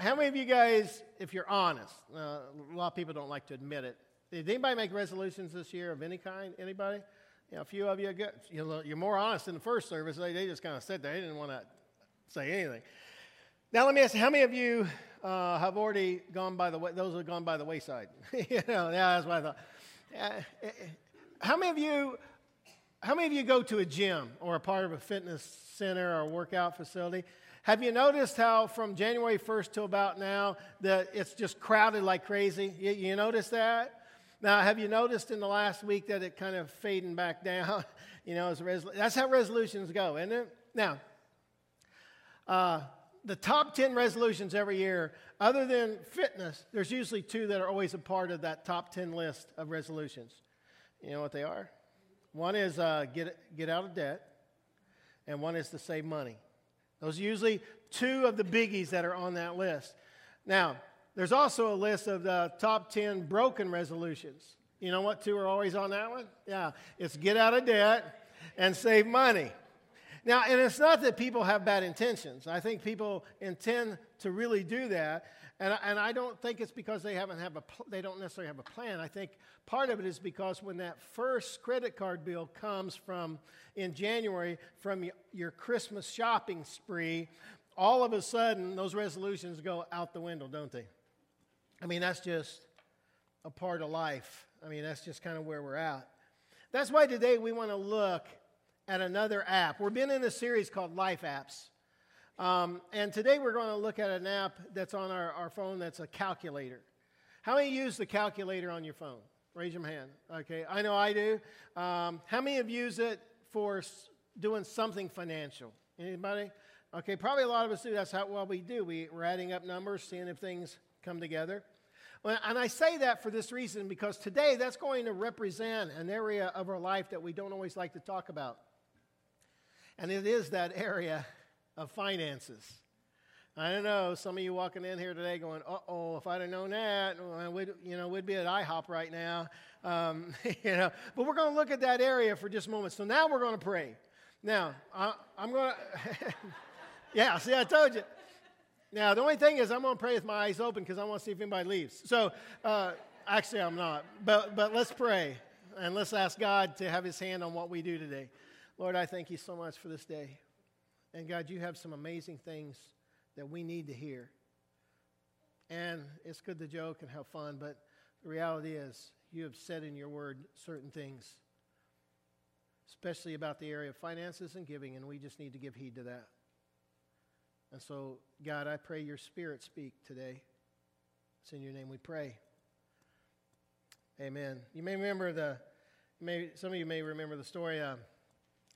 how many of you guys, if you're honest, uh, a lot of people don't like to admit it. Did anybody make resolutions this year of any kind? Anybody? You know, a few of you, get, you're more honest in the first service. They, they just kind of said that. They didn't want to say anything. Now, let me ask you, how many of you uh, have already gone by the way, those have gone by the wayside? you know, yeah, that's what I thought. Uh, how many of you, how many of you go to a gym or a part of a fitness center or a workout facility? Have you noticed how from January 1st till about now that it's just crowded like crazy? You, you notice that? Now, have you noticed in the last week that it kind of fading back down? you know, that's how resolutions go, isn't it? Now, uh, the top 10 resolutions every year, other than fitness, there's usually two that are always a part of that top 10 list of resolutions. You know what they are? One is uh, get, get out of debt, and one is to save money. Those are usually two of the biggies that are on that list. Now, there's also a list of the top 10 broken resolutions. You know what two are always on that one? Yeah, it's get out of debt and save money. Now, and it's not that people have bad intentions. I think people intend to really do that. And, and I don't think it's because they, haven't have a, they don't necessarily have a plan. I think part of it is because when that first credit card bill comes from in January from your Christmas shopping spree, all of a sudden those resolutions go out the window, don't they? I mean, that's just a part of life. I mean, that's just kind of where we're at. That's why today we want to look at another app. We've been in a series called Life Apps. Um, and today we're going to look at an app that's on our, our phone that's a calculator. How many use the calculator on your phone? Raise your hand. Okay, I know I do. Um, how many of you use it for doing something financial? Anybody? Okay, probably a lot of us do. That's how well we do. We, we're adding up numbers, seeing if things come together. Well, And I say that for this reason because today that's going to represent an area of our life that we don't always like to talk about. And it is that area of finances. I don't know, some of you walking in here today going, uh oh, if I'd have known that, we'd, you know, we'd be at IHOP right now. Um, you know, but we're going to look at that area for just a moment. So now we're going to pray. Now, I, am going to, yeah, see, I told you. Now, the only thing is, I'm going to pray with my eyes open because I want to see if anybody leaves. So, uh, actually, I'm not. But, but let's pray and let's ask God to have his hand on what we do today. Lord, I thank you so much for this day. And God, you have some amazing things that we need to hear. And it's good to joke and have fun, but the reality is, you have said in your word certain things, especially about the area of finances and giving, and we just need to give heed to that. And so, God, I pray your spirit speak today. It's in your name we pray. Amen. You may remember the, may, some of you may remember the story. Uh,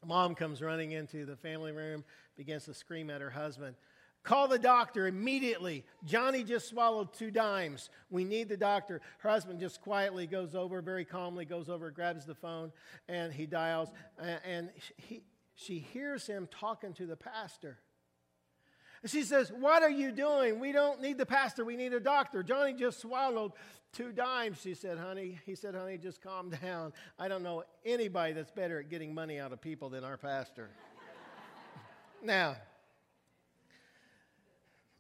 Mom comes running into the family room, begins to scream at her husband. Call the doctor immediately. Johnny just swallowed two dimes. We need the doctor. Her husband just quietly goes over, very calmly goes over, grabs the phone, and he dials. And he, she hears him talking to the pastor. And she says, What are you doing? We don't need the pastor, we need a doctor. Johnny just swallowed two dimes, she said, honey. He said, honey, just calm down. I don't know anybody that's better at getting money out of people than our pastor. now,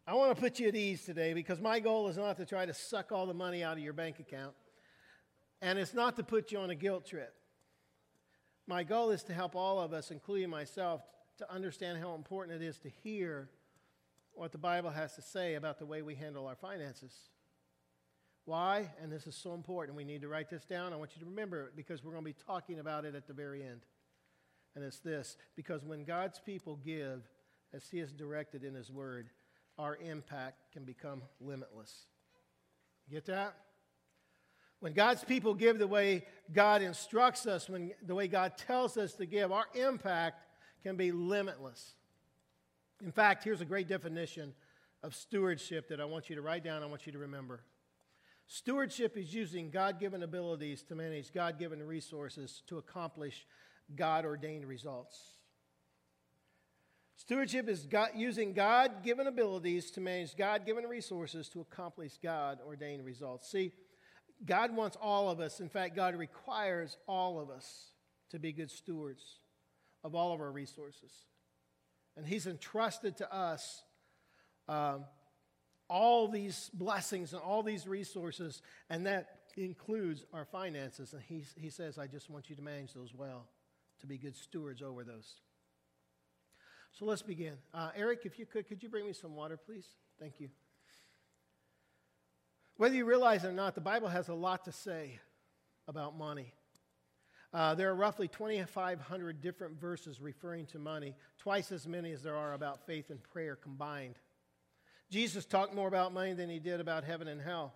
I want to put you at ease today because my goal is not to try to suck all the money out of your bank account, and it's not to put you on a guilt trip. My goal is to help all of us, including myself, to understand how important it is to hear what the Bible has to say about the way we handle our finances. Why? And this is so important. We need to write this down. I want you to remember it because we're going to be talking about it at the very end. And it's this because when God's people give, as He has directed in His Word, our impact can become limitless. Get that? When God's people give the way God instructs us, when the way God tells us to give, our impact can be limitless. In fact, here's a great definition of stewardship that I want you to write down, I want you to remember. Stewardship is using God given abilities to manage God given resources to accomplish God ordained results. Stewardship is God, using God given abilities to manage God given resources to accomplish God ordained results. See, God wants all of us, in fact, God requires all of us to be good stewards of all of our resources. And He's entrusted to us um, all these blessings and all these resources, and that includes our finances. And he, he says, I just want you to manage those well, to be good stewards over those. So let's begin. Uh, Eric, if you could, could you bring me some water, please? Thank you. Whether you realize it or not, the Bible has a lot to say about money. Uh, there are roughly 2,500 different verses referring to money, twice as many as there are about faith and prayer combined. Jesus talked more about money than he did about heaven and hell.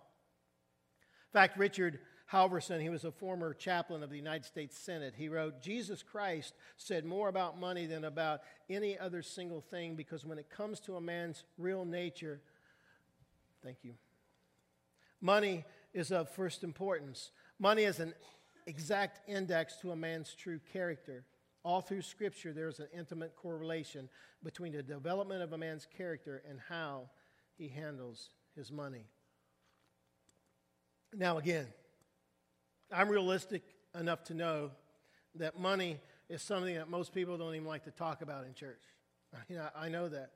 In fact, Richard Halverson, he was a former chaplain of the United States Senate. He wrote, Jesus Christ said more about money than about any other single thing because when it comes to a man's real nature, thank you, money is of first importance. Money is an exact index to a man's true character. All through Scripture, there's an intimate correlation between the development of a man's character and how he handles his money. Now, again, I'm realistic enough to know that money is something that most people don't even like to talk about in church. I know that.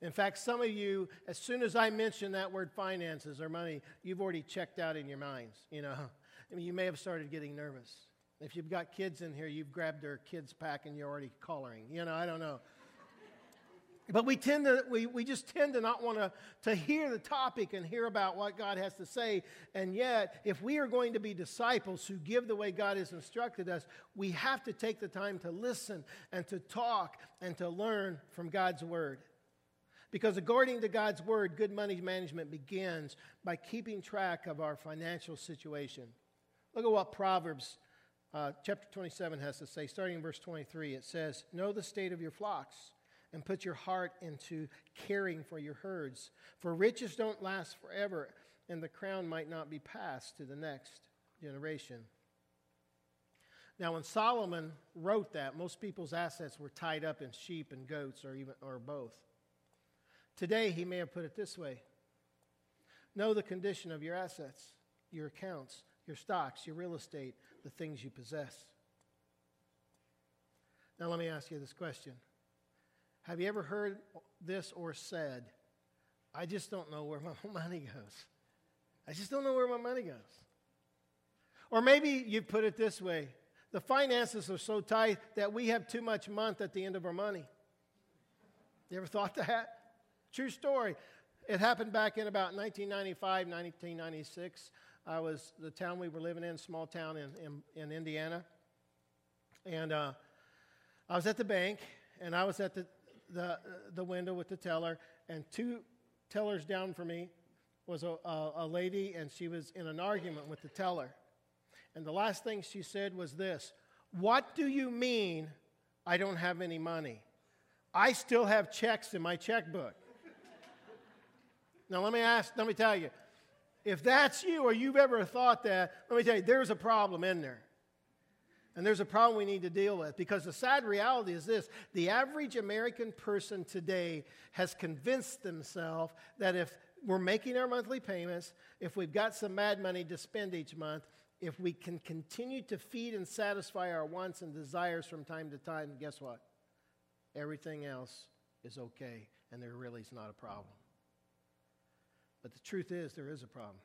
In fact, some of you, as soon as I mention that word finances or money, you've already checked out in your minds. You know, I mean, you may have started getting nervous. If you've got kids in here, you've grabbed their kids' pack and you're already collaring. You know, I don't know. But we tend to, we, we just tend to not want to, to hear the topic and hear about what God has to say. And yet, if we are going to be disciples who give the way God has instructed us, we have to take the time to listen and to talk and to learn from God's word. Because according to God's word, good money management begins by keeping track of our financial situation. Look at what Proverbs uh, chapter 27 has to say, starting in verse 23. It says, Know the state of your flocks and put your heart into caring for your herds. For riches don't last forever, and the crown might not be passed to the next generation. Now, when Solomon wrote that, most people's assets were tied up in sheep and goats, or even or both. Today, he may have put it this way: Know the condition of your assets, your accounts, your stocks, your real estate, the things you possess. Now, let me ask you this question have you ever heard this or said, I just don't know where my money goes? I just don't know where my money goes. Or maybe you put it this way the finances are so tight that we have too much month at the end of our money. You ever thought that? True story. It happened back in about 1995, 1996. I was the town we were living in, small town in, in, in Indiana. And uh, I was at the bank, and I was at the, the, the window with the teller, and two tellers down from me was a, a, a lady, and she was in an argument with the teller. And the last thing she said was this What do you mean I don't have any money? I still have checks in my checkbook. now, let me ask, let me tell you, if that's you or you've ever thought that, let me tell you, there's a problem in there. And there's a problem we need to deal with because the sad reality is this the average American person today has convinced themselves that if we're making our monthly payments, if we've got some mad money to spend each month, if we can continue to feed and satisfy our wants and desires from time to time, guess what? Everything else is okay, and there really is not a problem. But the truth is, there is a problem.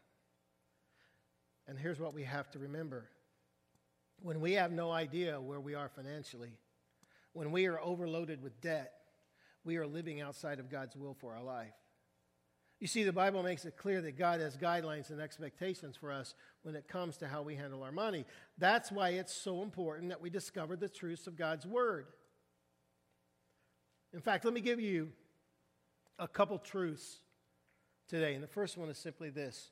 And here's what we have to remember when we have no idea where we are financially, when we are overloaded with debt, we are living outside of God's will for our life. You see, the Bible makes it clear that God has guidelines and expectations for us when it comes to how we handle our money. That's why it's so important that we discover the truths of God's Word. In fact, let me give you a couple truths today. And the first one is simply this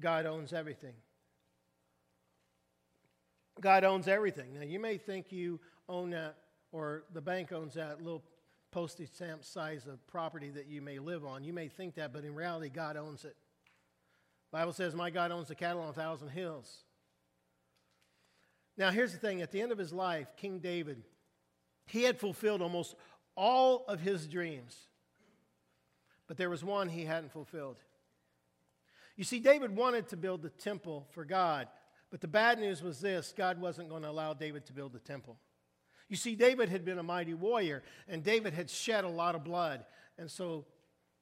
God owns everything. God owns everything. Now, you may think you own that, or the bank owns that little postage stamp size of property that you may live on. You may think that, but in reality, God owns it. Bible says, My God owns the cattle on a thousand hills. Now, here's the thing at the end of his life, King David, he had fulfilled almost all of his dreams, but there was one he hadn't fulfilled. You see, David wanted to build the temple for God. But the bad news was this God wasn't going to allow David to build the temple. You see, David had been a mighty warrior, and David had shed a lot of blood. And so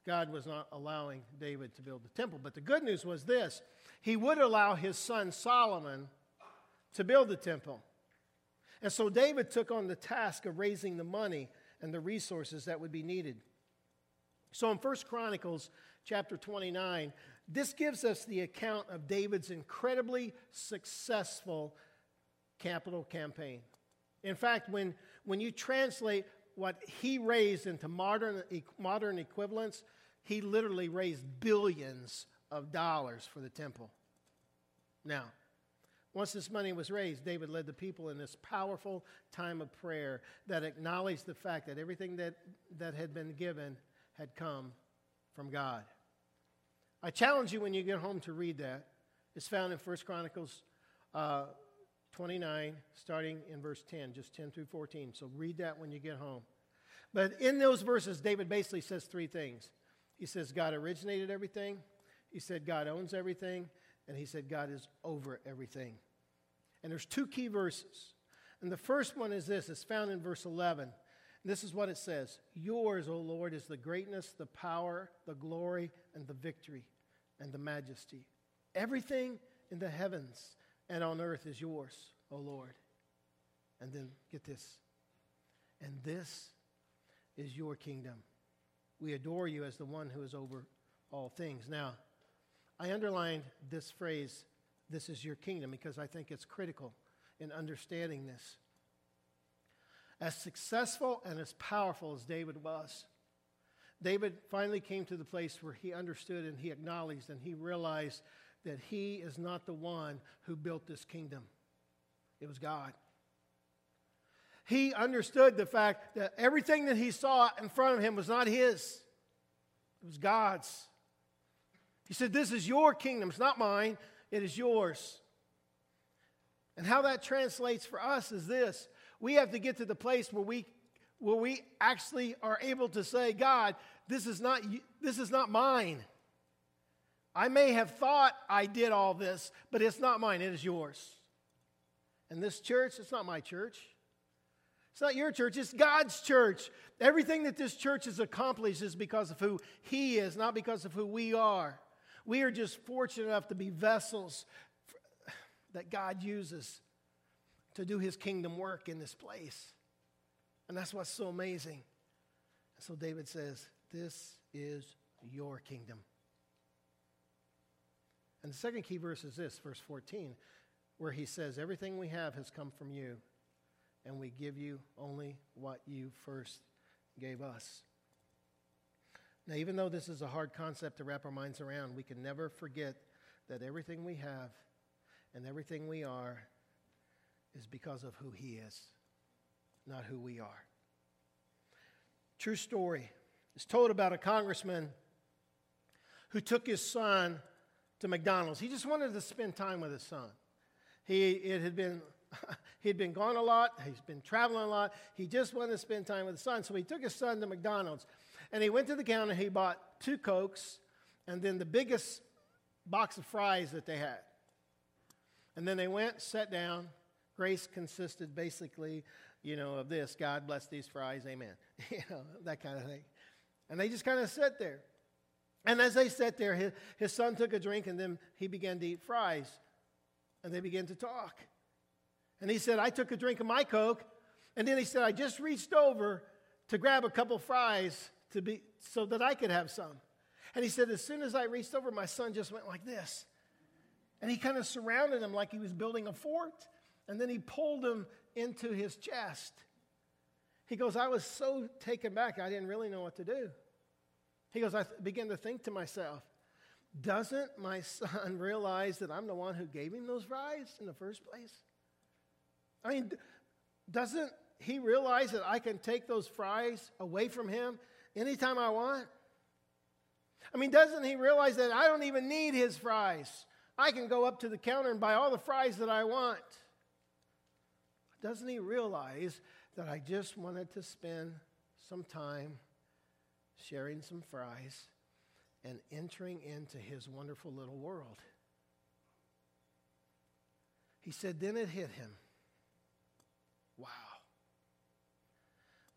God was not allowing David to build the temple. But the good news was this he would allow his son Solomon to build the temple. And so David took on the task of raising the money and the resources that would be needed. So in 1 Chronicles chapter 29, this gives us the account of David's incredibly successful capital campaign. In fact, when, when you translate what he raised into modern, modern equivalents, he literally raised billions of dollars for the temple. Now, once this money was raised, David led the people in this powerful time of prayer that acknowledged the fact that everything that, that had been given had come from God. I challenge you when you get home to read that. It's found in 1 Chronicles uh, 29, starting in verse 10, just 10 through 14. So read that when you get home. But in those verses, David basically says three things. He says God originated everything, he said God owns everything, and he said God is over everything. And there's two key verses. And the first one is this it's found in verse 11. This is what it says Yours, O Lord, is the greatness, the power, the glory, and the victory, and the majesty. Everything in the heavens and on earth is yours, O Lord. And then get this. And this is your kingdom. We adore you as the one who is over all things. Now, I underlined this phrase, this is your kingdom, because I think it's critical in understanding this. As successful and as powerful as David was, David finally came to the place where he understood and he acknowledged and he realized that he is not the one who built this kingdom, it was God. He understood the fact that everything that he saw in front of him was not his, it was God's. He said, This is your kingdom. It's not mine, it is yours. And how that translates for us is this we have to get to the place where we, where we actually are able to say, God, this is not, this is not mine. I may have thought I did all this, but it's not mine, it is yours. And this church, it's not my church. It's not your church, it's God's church. Everything that this church has accomplished is because of who He is, not because of who we are. We are just fortunate enough to be vessels that God uses to do his kingdom work in this place. And that's what's so amazing. So David says, This is your kingdom. And the second key verse is this, verse 14, where he says, Everything we have has come from you, and we give you only what you first gave us. Now, even though this is a hard concept to wrap our minds around, we can never forget that everything we have and everything we are is because of who He is, not who we are. True story. It's told about a congressman who took his son to McDonald's. He just wanted to spend time with his son. He, it had been, he had been gone a lot, he's been traveling a lot. He just wanted to spend time with his son. So he took his son to McDonald's. And he went to the counter, he bought two Cokes and then the biggest box of fries that they had. And then they went, sat down. Grace consisted basically, you know, of this God bless these fries, amen. you know, that kind of thing. And they just kind of sat there. And as they sat there, his, his son took a drink and then he began to eat fries. And they began to talk. And he said, I took a drink of my Coke. And then he said, I just reached over to grab a couple fries to be, so that I could have some. And he said, as soon as I reached over, my son just went like this. And he kind of surrounded him like he was building a fort. And then he pulled him into his chest. He goes, I was so taken back, I didn't really know what to do. He goes, I th- began to think to myself, doesn't my son realize that I'm the one who gave him those fries in the first place? I mean, doesn't he realize that I can take those fries away from him anytime I want? I mean, doesn't he realize that I don't even need his fries? I can go up to the counter and buy all the fries that I want. Doesn't he realize that I just wanted to spend some time sharing some fries and entering into his wonderful little world? He said, then it hit him. Wow.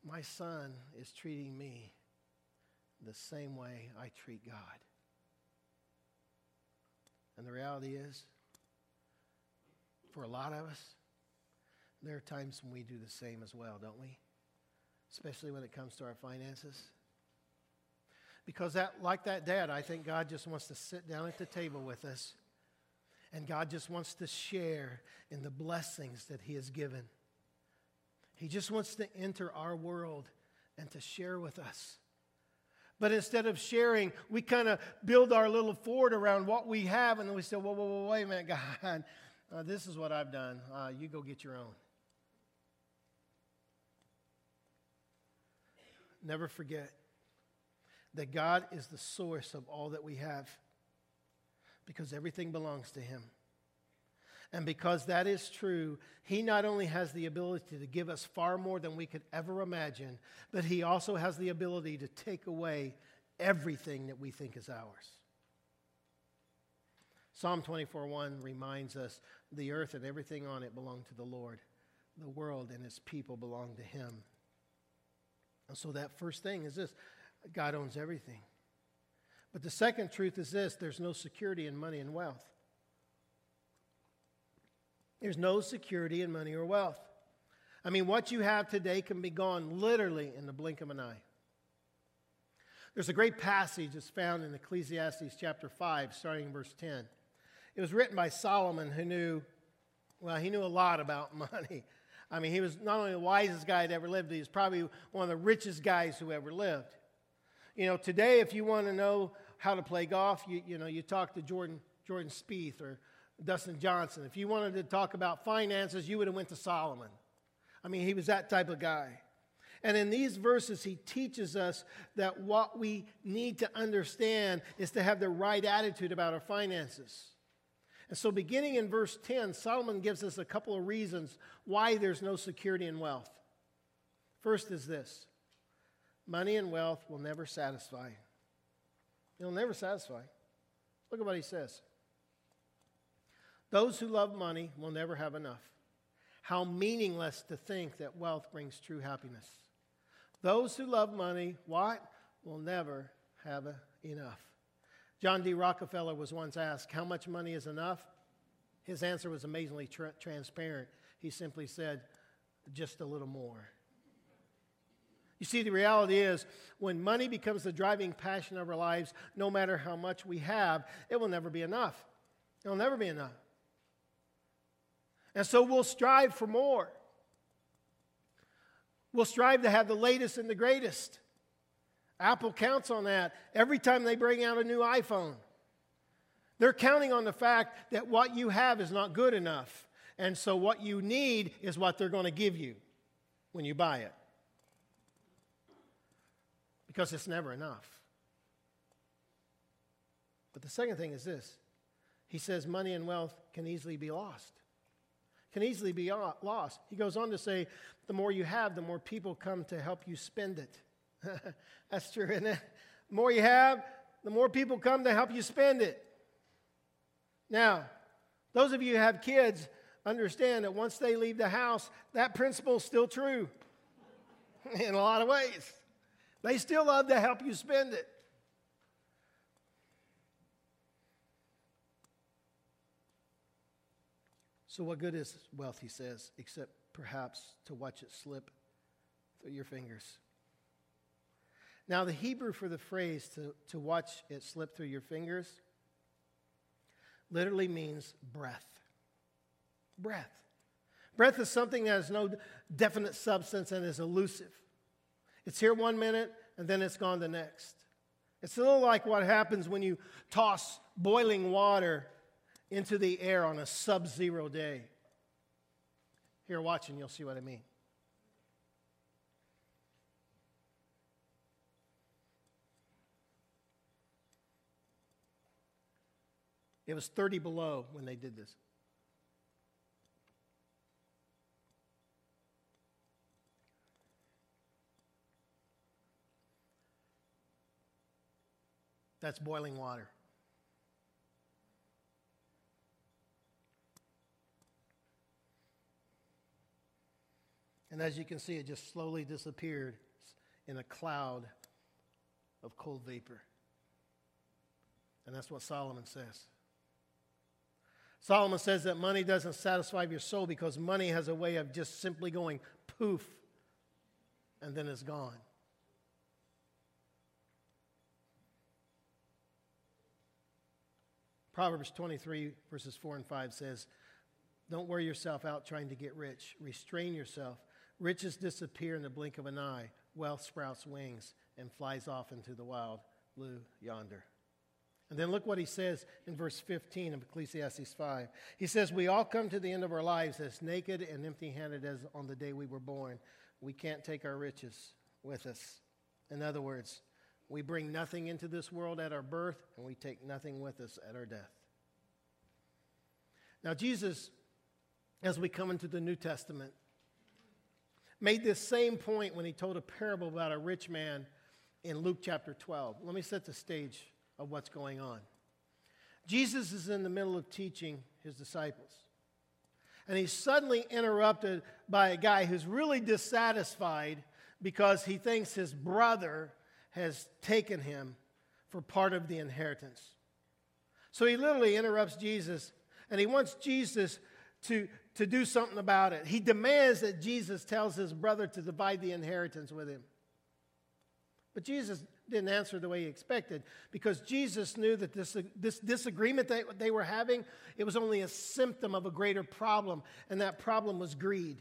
My son is treating me the same way I treat God. And the reality is, for a lot of us, there are times when we do the same as well, don't we? Especially when it comes to our finances. Because that, like that dad, I think God just wants to sit down at the table with us. And God just wants to share in the blessings that He has given. He just wants to enter our world and to share with us. But instead of sharing, we kind of build our little fort around what we have, and then we say, whoa, whoa, whoa, wait a minute, God, uh, this is what I've done. Uh, you go get your own. Never forget that God is the source of all that we have because everything belongs to Him. And because that is true, He not only has the ability to give us far more than we could ever imagine, but He also has the ability to take away everything that we think is ours. Psalm 24:1 reminds us the earth and everything on it belong to the Lord. The world and its people belong to him. And so that first thing is this God owns everything. But the second truth is this there's no security in money and wealth. There's no security in money or wealth. I mean, what you have today can be gone literally in the blink of an eye. There's a great passage that's found in Ecclesiastes chapter 5, starting in verse 10. It was written by Solomon, who knew, well, he knew a lot about money. I mean, he was not only the wisest guy that ever lived, he was probably one of the richest guys who ever lived. You know, today, if you want to know how to play golf, you, you know, you talk to Jordan, Jordan Spieth or Dustin Johnson. If you wanted to talk about finances, you would have went to Solomon. I mean, he was that type of guy. And in these verses, he teaches us that what we need to understand is to have the right attitude about our finances. And so, beginning in verse 10, Solomon gives us a couple of reasons why there's no security in wealth. First is this money and wealth will never satisfy. It'll never satisfy. Look at what he says. Those who love money will never have enough. How meaningless to think that wealth brings true happiness. Those who love money, what? Will never have enough. John D. Rockefeller was once asked, How much money is enough? His answer was amazingly tra- transparent. He simply said, Just a little more. You see, the reality is, when money becomes the driving passion of our lives, no matter how much we have, it will never be enough. It will never be enough. And so we'll strive for more. We'll strive to have the latest and the greatest. Apple counts on that every time they bring out a new iPhone. They're counting on the fact that what you have is not good enough. And so what you need is what they're going to give you when you buy it. Because it's never enough. But the second thing is this He says money and wealth can easily be lost can easily be uh, lost. He goes on to say, the more you have, the more people come to help you spend it. That's true, isn't it? The more you have, the more people come to help you spend it. Now, those of you who have kids understand that once they leave the house, that principle is still true in a lot of ways. They still love to help you spend it. So, what good is wealth, he says, except perhaps to watch it slip through your fingers? Now, the Hebrew for the phrase to, to watch it slip through your fingers literally means breath. Breath. Breath is something that has no definite substance and is elusive. It's here one minute and then it's gone the next. It's a little like what happens when you toss boiling water into the air on a sub zero day. Here, watching, you'll see what I mean. It was 30 below when they did this. That's boiling water. And as you can see, it just slowly disappeared in a cloud of cold vapor. And that's what Solomon says. Solomon says that money doesn't satisfy your soul because money has a way of just simply going poof and then it's gone. Proverbs 23, verses 4 and 5 says, Don't wear yourself out trying to get rich. Restrain yourself. Riches disappear in the blink of an eye. Wealth sprouts wings and flies off into the wild blue yonder. And then look what he says in verse 15 of Ecclesiastes 5. He says, We all come to the end of our lives as naked and empty handed as on the day we were born. We can't take our riches with us. In other words, we bring nothing into this world at our birth, and we take nothing with us at our death. Now, Jesus, as we come into the New Testament, made this same point when he told a parable about a rich man in Luke chapter 12. Let me set the stage of what's going on. Jesus is in the middle of teaching his disciples. And he's suddenly interrupted by a guy who's really dissatisfied because he thinks his brother has taken him for part of the inheritance. So he literally interrupts Jesus and he wants Jesus to, to do something about it. He demands that Jesus tells his brother to divide the inheritance with him. But Jesus didn't answer the way he expected because Jesus knew that this, this disagreement that they were having, it was only a symptom of a greater problem, and that problem was greed.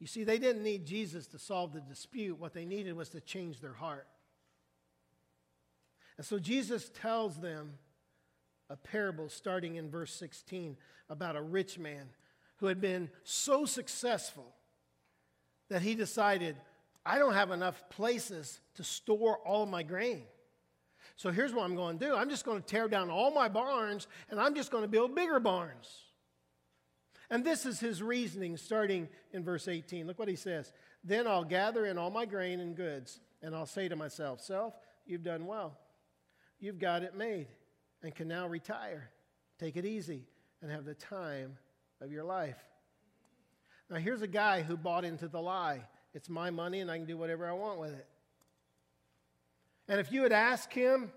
You see, they didn't need Jesus to solve the dispute. What they needed was to change their heart. And so Jesus tells them a parable starting in verse 16 about a rich man who had been so successful that he decided, I don't have enough places to store all my grain. So here's what I'm going to do I'm just going to tear down all my barns and I'm just going to build bigger barns. And this is his reasoning starting in verse 18. Look what he says. Then I'll gather in all my grain and goods, and I'll say to myself, Self, you've done well. You've got it made and can now retire. Take it easy and have the time of your life. Now, here's a guy who bought into the lie it's my money and I can do whatever I want with it. And if you had asked him,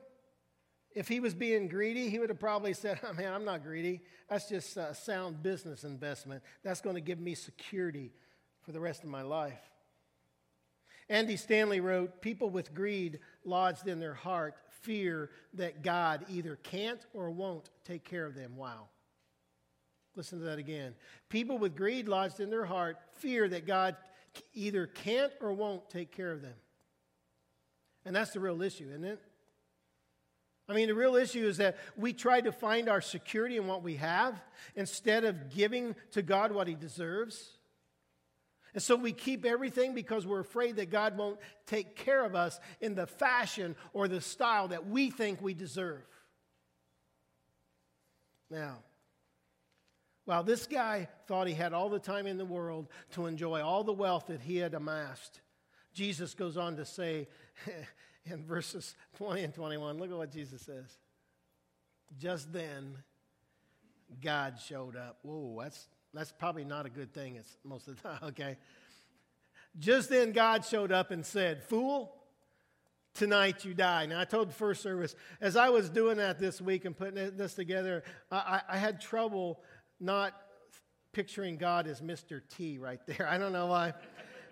if he was being greedy, he would have probably said, oh, Man, I'm not greedy. That's just a sound business investment. That's going to give me security for the rest of my life. Andy Stanley wrote People with greed lodged in their heart fear that God either can't or won't take care of them. Wow. Listen to that again. People with greed lodged in their heart fear that God either can't or won't take care of them. And that's the real issue, isn't it? I mean, the real issue is that we try to find our security in what we have instead of giving to God what He deserves. And so we keep everything because we're afraid that God won't take care of us in the fashion or the style that we think we deserve. Now, while this guy thought he had all the time in the world to enjoy all the wealth that he had amassed, Jesus goes on to say, in verses 20 and 21. Look at what Jesus says. Just then, God showed up. Whoa, that's, that's probably not a good thing it's most of the time, okay? Just then, God showed up and said, Fool, tonight you die. Now, I told the first service, as I was doing that this week and putting this together, I, I had trouble not picturing God as Mr. T right there. I don't know why.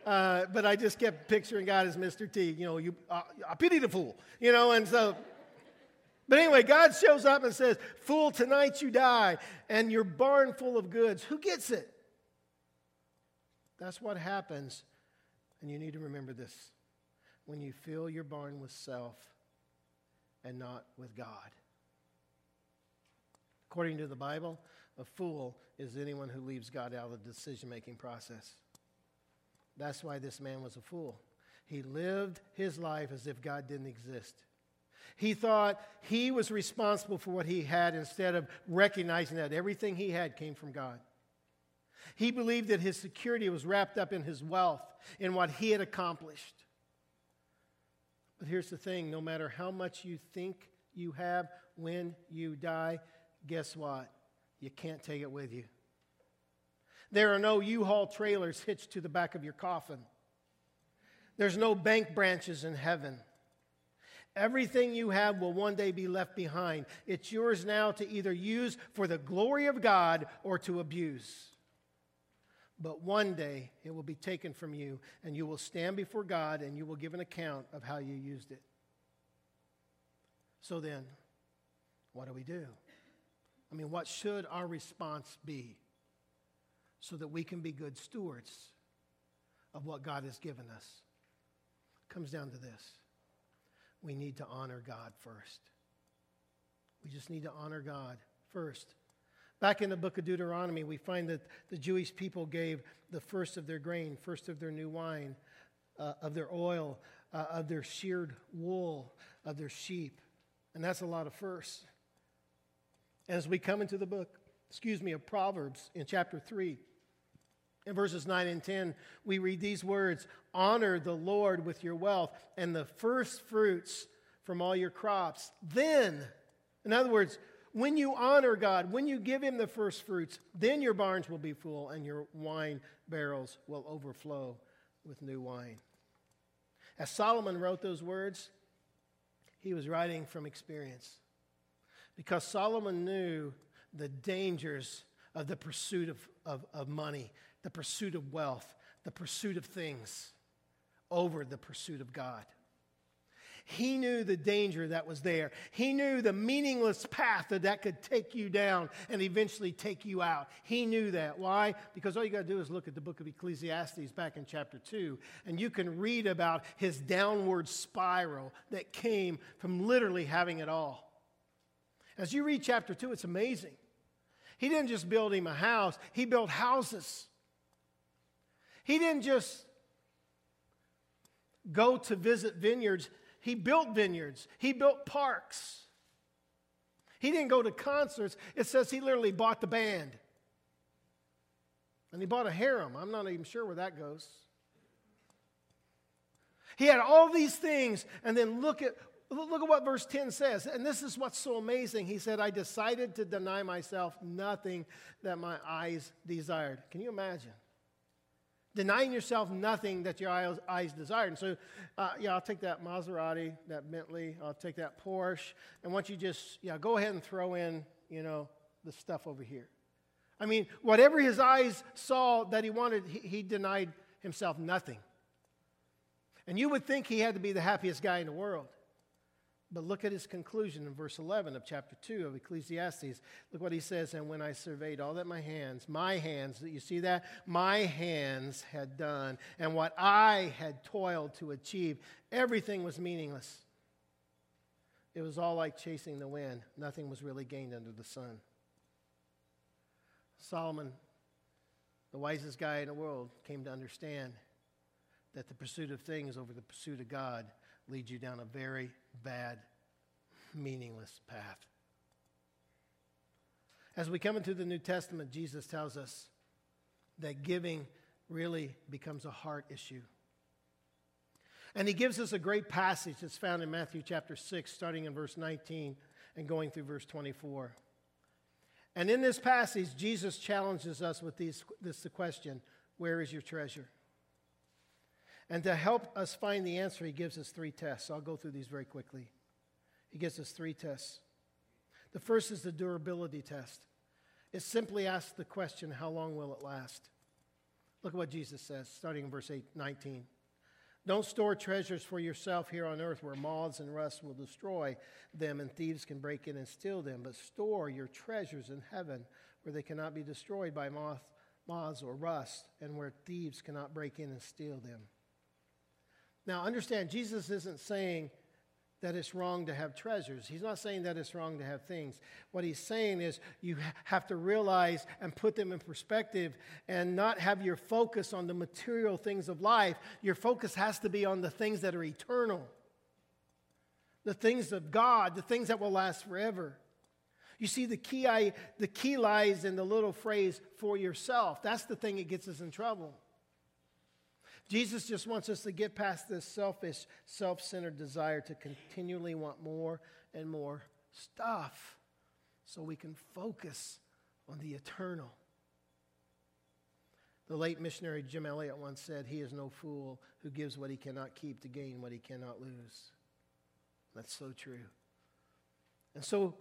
Uh, but I just kept picturing God as Mr. T. You know, you, uh, I pity the fool. You know, and so. But anyway, God shows up and says, "Fool, tonight you die, and your barn full of goods." Who gets it? That's what happens, and you need to remember this: when you fill your barn with self and not with God. According to the Bible, a fool is anyone who leaves God out of the decision making process. That's why this man was a fool. He lived his life as if God didn't exist. He thought he was responsible for what he had instead of recognizing that everything he had came from God. He believed that his security was wrapped up in his wealth, in what he had accomplished. But here's the thing no matter how much you think you have when you die, guess what? You can't take it with you. There are no U Haul trailers hitched to the back of your coffin. There's no bank branches in heaven. Everything you have will one day be left behind. It's yours now to either use for the glory of God or to abuse. But one day it will be taken from you, and you will stand before God and you will give an account of how you used it. So then, what do we do? I mean, what should our response be so that we can be good stewards of what God has given us? It comes down to this we need to honor God first. We just need to honor God first. Back in the book of Deuteronomy, we find that the Jewish people gave the first of their grain, first of their new wine, uh, of their oil, uh, of their sheared wool, of their sheep. And that's a lot of firsts. As we come into the book, excuse me, of Proverbs in chapter 3, in verses 9 and 10, we read these words Honor the Lord with your wealth and the first fruits from all your crops. Then, in other words, when you honor God, when you give Him the first fruits, then your barns will be full and your wine barrels will overflow with new wine. As Solomon wrote those words, he was writing from experience because Solomon knew the dangers of the pursuit of, of, of money the pursuit of wealth, the pursuit of things over the pursuit of God. He knew the danger that was there. He knew the meaningless path that that could take you down and eventually take you out. He knew that. Why? Because all you got to do is look at the book of Ecclesiastes back in chapter 2, and you can read about his downward spiral that came from literally having it all. As you read chapter 2, it's amazing. He didn't just build him a house, he built houses. He didn't just go to visit vineyards, he built vineyards, he built parks. He didn't go to concerts. It says he literally bought the band. And he bought a harem. I'm not even sure where that goes. He had all these things, and then look at look at what verse 10 says. And this is what's so amazing. He said, I decided to deny myself nothing that my eyes desired. Can you imagine? denying yourself nothing that your eyes desired. And so, uh, yeah, I'll take that Maserati, that Bentley, I'll take that Porsche, and once you just, yeah, go ahead and throw in, you know, the stuff over here. I mean, whatever his eyes saw that he wanted, he, he denied himself nothing. And you would think he had to be the happiest guy in the world. But look at his conclusion in verse 11 of chapter 2 of Ecclesiastes. Look what he says. And when I surveyed all that my hands, my hands, you see that? My hands had done, and what I had toiled to achieve, everything was meaningless. It was all like chasing the wind. Nothing was really gained under the sun. Solomon, the wisest guy in the world, came to understand that the pursuit of things over the pursuit of God leads you down a very bad, meaningless path. As we come into the New Testament, Jesus tells us that giving really becomes a heart issue. And he gives us a great passage that's found in Matthew chapter 6, starting in verse 19 and going through verse 24. And in this passage, Jesus challenges us with these, this question Where is your treasure? And to help us find the answer, he gives us three tests. I'll go through these very quickly. He gives us three tests. The first is the durability test. It simply asks the question, How long will it last? Look at what Jesus says, starting in verse 8, 19. Don't store treasures for yourself here on earth where moths and rust will destroy them and thieves can break in and steal them, but store your treasures in heaven where they cannot be destroyed by moth, moths or rust and where thieves cannot break in and steal them. Now, understand, Jesus isn't saying that it's wrong to have treasures. He's not saying that it's wrong to have things. What he's saying is you have to realize and put them in perspective and not have your focus on the material things of life. Your focus has to be on the things that are eternal, the things of God, the things that will last forever. You see, the key, I, the key lies in the little phrase, for yourself. That's the thing that gets us in trouble. Jesus just wants us to get past this selfish, self centered desire to continually want more and more stuff so we can focus on the eternal. The late missionary Jim Elliot once said, He is no fool who gives what he cannot keep to gain what he cannot lose. That's so true. And so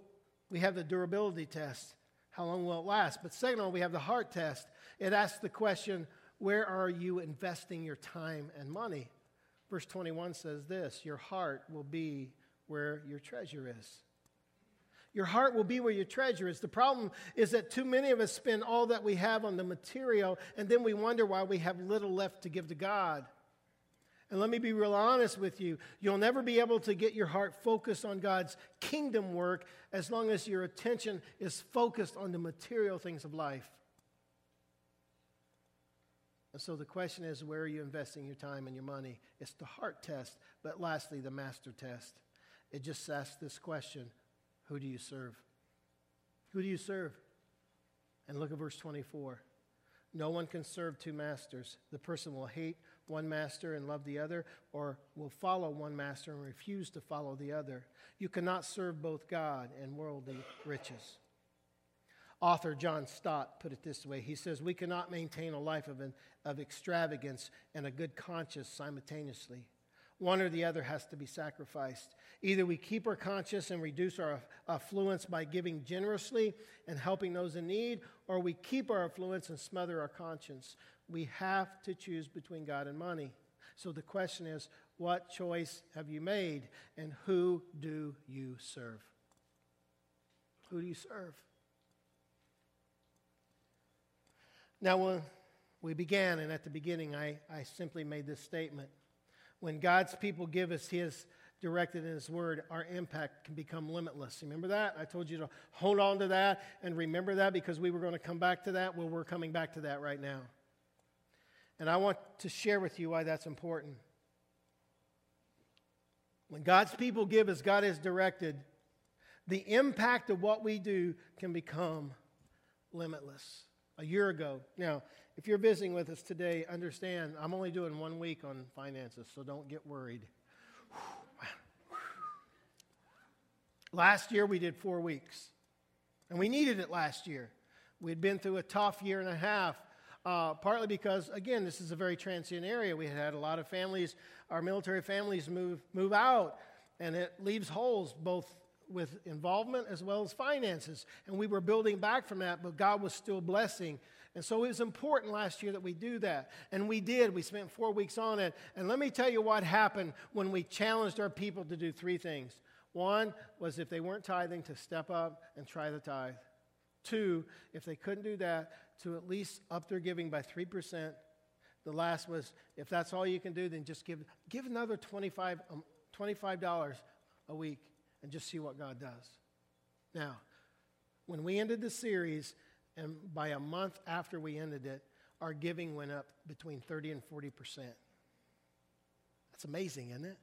we have the durability test. How long will it last? But second of all, we have the heart test. It asks the question, Where are you investing your time and money? Verse 21 says this Your heart will be where your treasure is. Your heart will be where your treasure is. The problem is that too many of us spend all that we have on the material, and then we wonder why we have little left to give to God. And let me be real honest with you. You'll never be able to get your heart focused on God's kingdom work as long as your attention is focused on the material things of life. And so the question is where are you investing your time and your money? It's the heart test. But lastly, the master test. It just asks this question who do you serve? Who do you serve? And look at verse 24. No one can serve two masters. The person will hate one master and love the other, or will follow one master and refuse to follow the other. You cannot serve both God and worldly riches. Author John Stott put it this way He says, We cannot maintain a life of, an, of extravagance and a good conscience simultaneously. One or the other has to be sacrificed. Either we keep our conscience and reduce our affluence by giving generously and helping those in need, or we keep our affluence and smother our conscience. We have to choose between God and money. So the question is what choice have you made, and who do you serve? Who do you serve? Now, when we began, and at the beginning, I, I simply made this statement when God's people give us His directed in His Word, our impact can become limitless. Remember that? I told you to hold on to that and remember that because we were going to come back to that. Well, we're coming back to that right now. And I want to share with you why that's important. When God's people give as God has directed, the impact of what we do can become limitless. A year ago, now, if you're visiting with us today, understand I'm only doing one week on finances, so don't get worried. Last year we did four weeks, and we needed it last year. We'd been through a tough year and a half, uh, partly because, again, this is a very transient area. We had a lot of families, our military families move, move out, and it leaves holes both with involvement as well as finances. And we were building back from that, but God was still blessing. And so it was important last year that we do that. And we did. We spent four weeks on it. And let me tell you what happened when we challenged our people to do three things. One was if they weren't tithing, to step up and try the tithe. Two, if they couldn't do that, to at least up their giving by 3%. The last was if that's all you can do, then just give, give another 25, um, $25 a week and just see what God does. Now, when we ended the series, and by a month after we ended it, our giving went up between 30 and 40 percent. That's amazing, isn't it?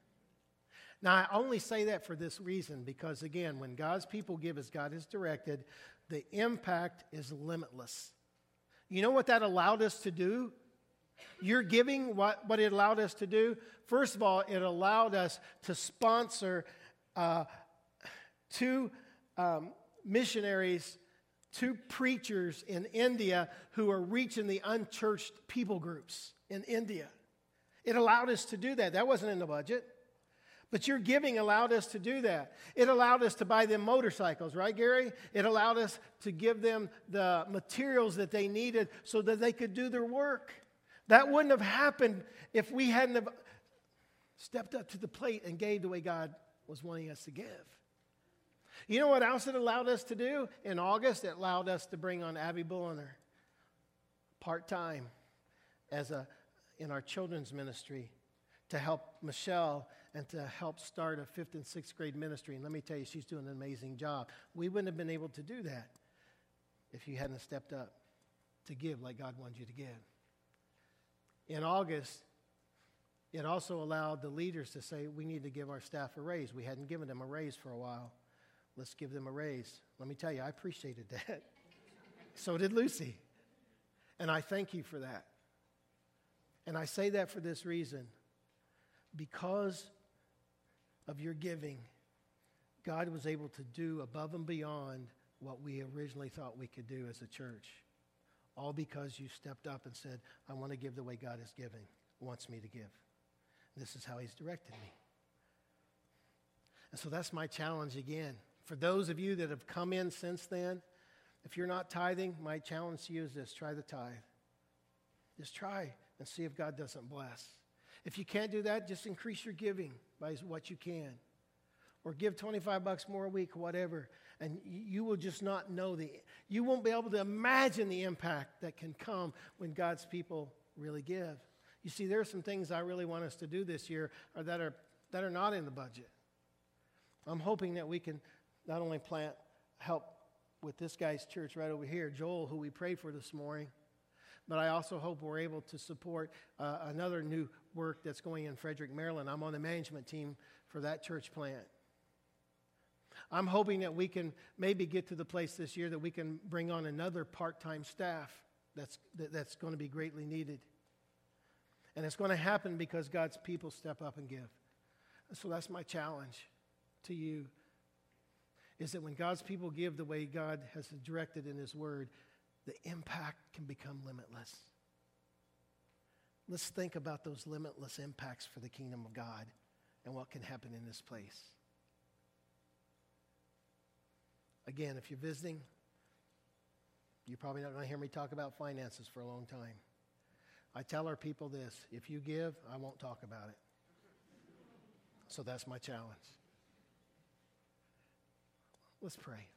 Now, I only say that for this reason because, again, when God's people give as God has directed, the impact is limitless. You know what that allowed us to do? You're giving what, what it allowed us to do? First of all, it allowed us to sponsor uh, two um, missionaries two preachers in India who are reaching the unchurched people groups in India. It allowed us to do that. That wasn't in the budget. But your giving allowed us to do that. It allowed us to buy them motorcycles, right, Gary? It allowed us to give them the materials that they needed so that they could do their work. That wouldn't have happened if we hadn't stepped up to the plate and gave the way God was wanting us to give. You know what else it allowed us to do? In August, it allowed us to bring on Abby Bulliner part time as a in our children's ministry to help Michelle and to help start a fifth and sixth grade ministry. And let me tell you, she's doing an amazing job. We wouldn't have been able to do that if you hadn't stepped up to give like God wanted you to give. In August, it also allowed the leaders to say, we need to give our staff a raise. We hadn't given them a raise for a while. Let's give them a raise. Let me tell you, I appreciated that. so did Lucy. And I thank you for that. And I say that for this reason because of your giving, God was able to do above and beyond what we originally thought we could do as a church. all because you stepped up and said, I want to give the way God is giving, wants me to give. This is how He's directed me. And so that's my challenge again. For those of you that have come in since then, if you're not tithing, my challenge to you is this try the tithe. Just try and see if God doesn't bless. If you can't do that, just increase your giving by what you can. Or give 25 bucks more a week, whatever. And you will just not know the, you won't be able to imagine the impact that can come when God's people really give. You see, there are some things I really want us to do this year that are, that are not in the budget. I'm hoping that we can not only plant, help with this guy's church right over here, Joel, who we prayed for this morning, but I also hope we're able to support uh, another new work that's going in Frederick, Maryland. I'm on the management team for that church plant. I'm hoping that we can maybe get to the place this year that we can bring on another part time staff that's, that, that's going to be greatly needed. And it's going to happen because God's people step up and give. So that's my challenge to you is that when God's people give the way God has directed in His Word, the impact can become limitless. Let's think about those limitless impacts for the kingdom of God and what can happen in this place. Again, if you're visiting, you're probably not going to hear me talk about finances for a long time. I tell our people this if you give, I won't talk about it. So that's my challenge. Let's pray.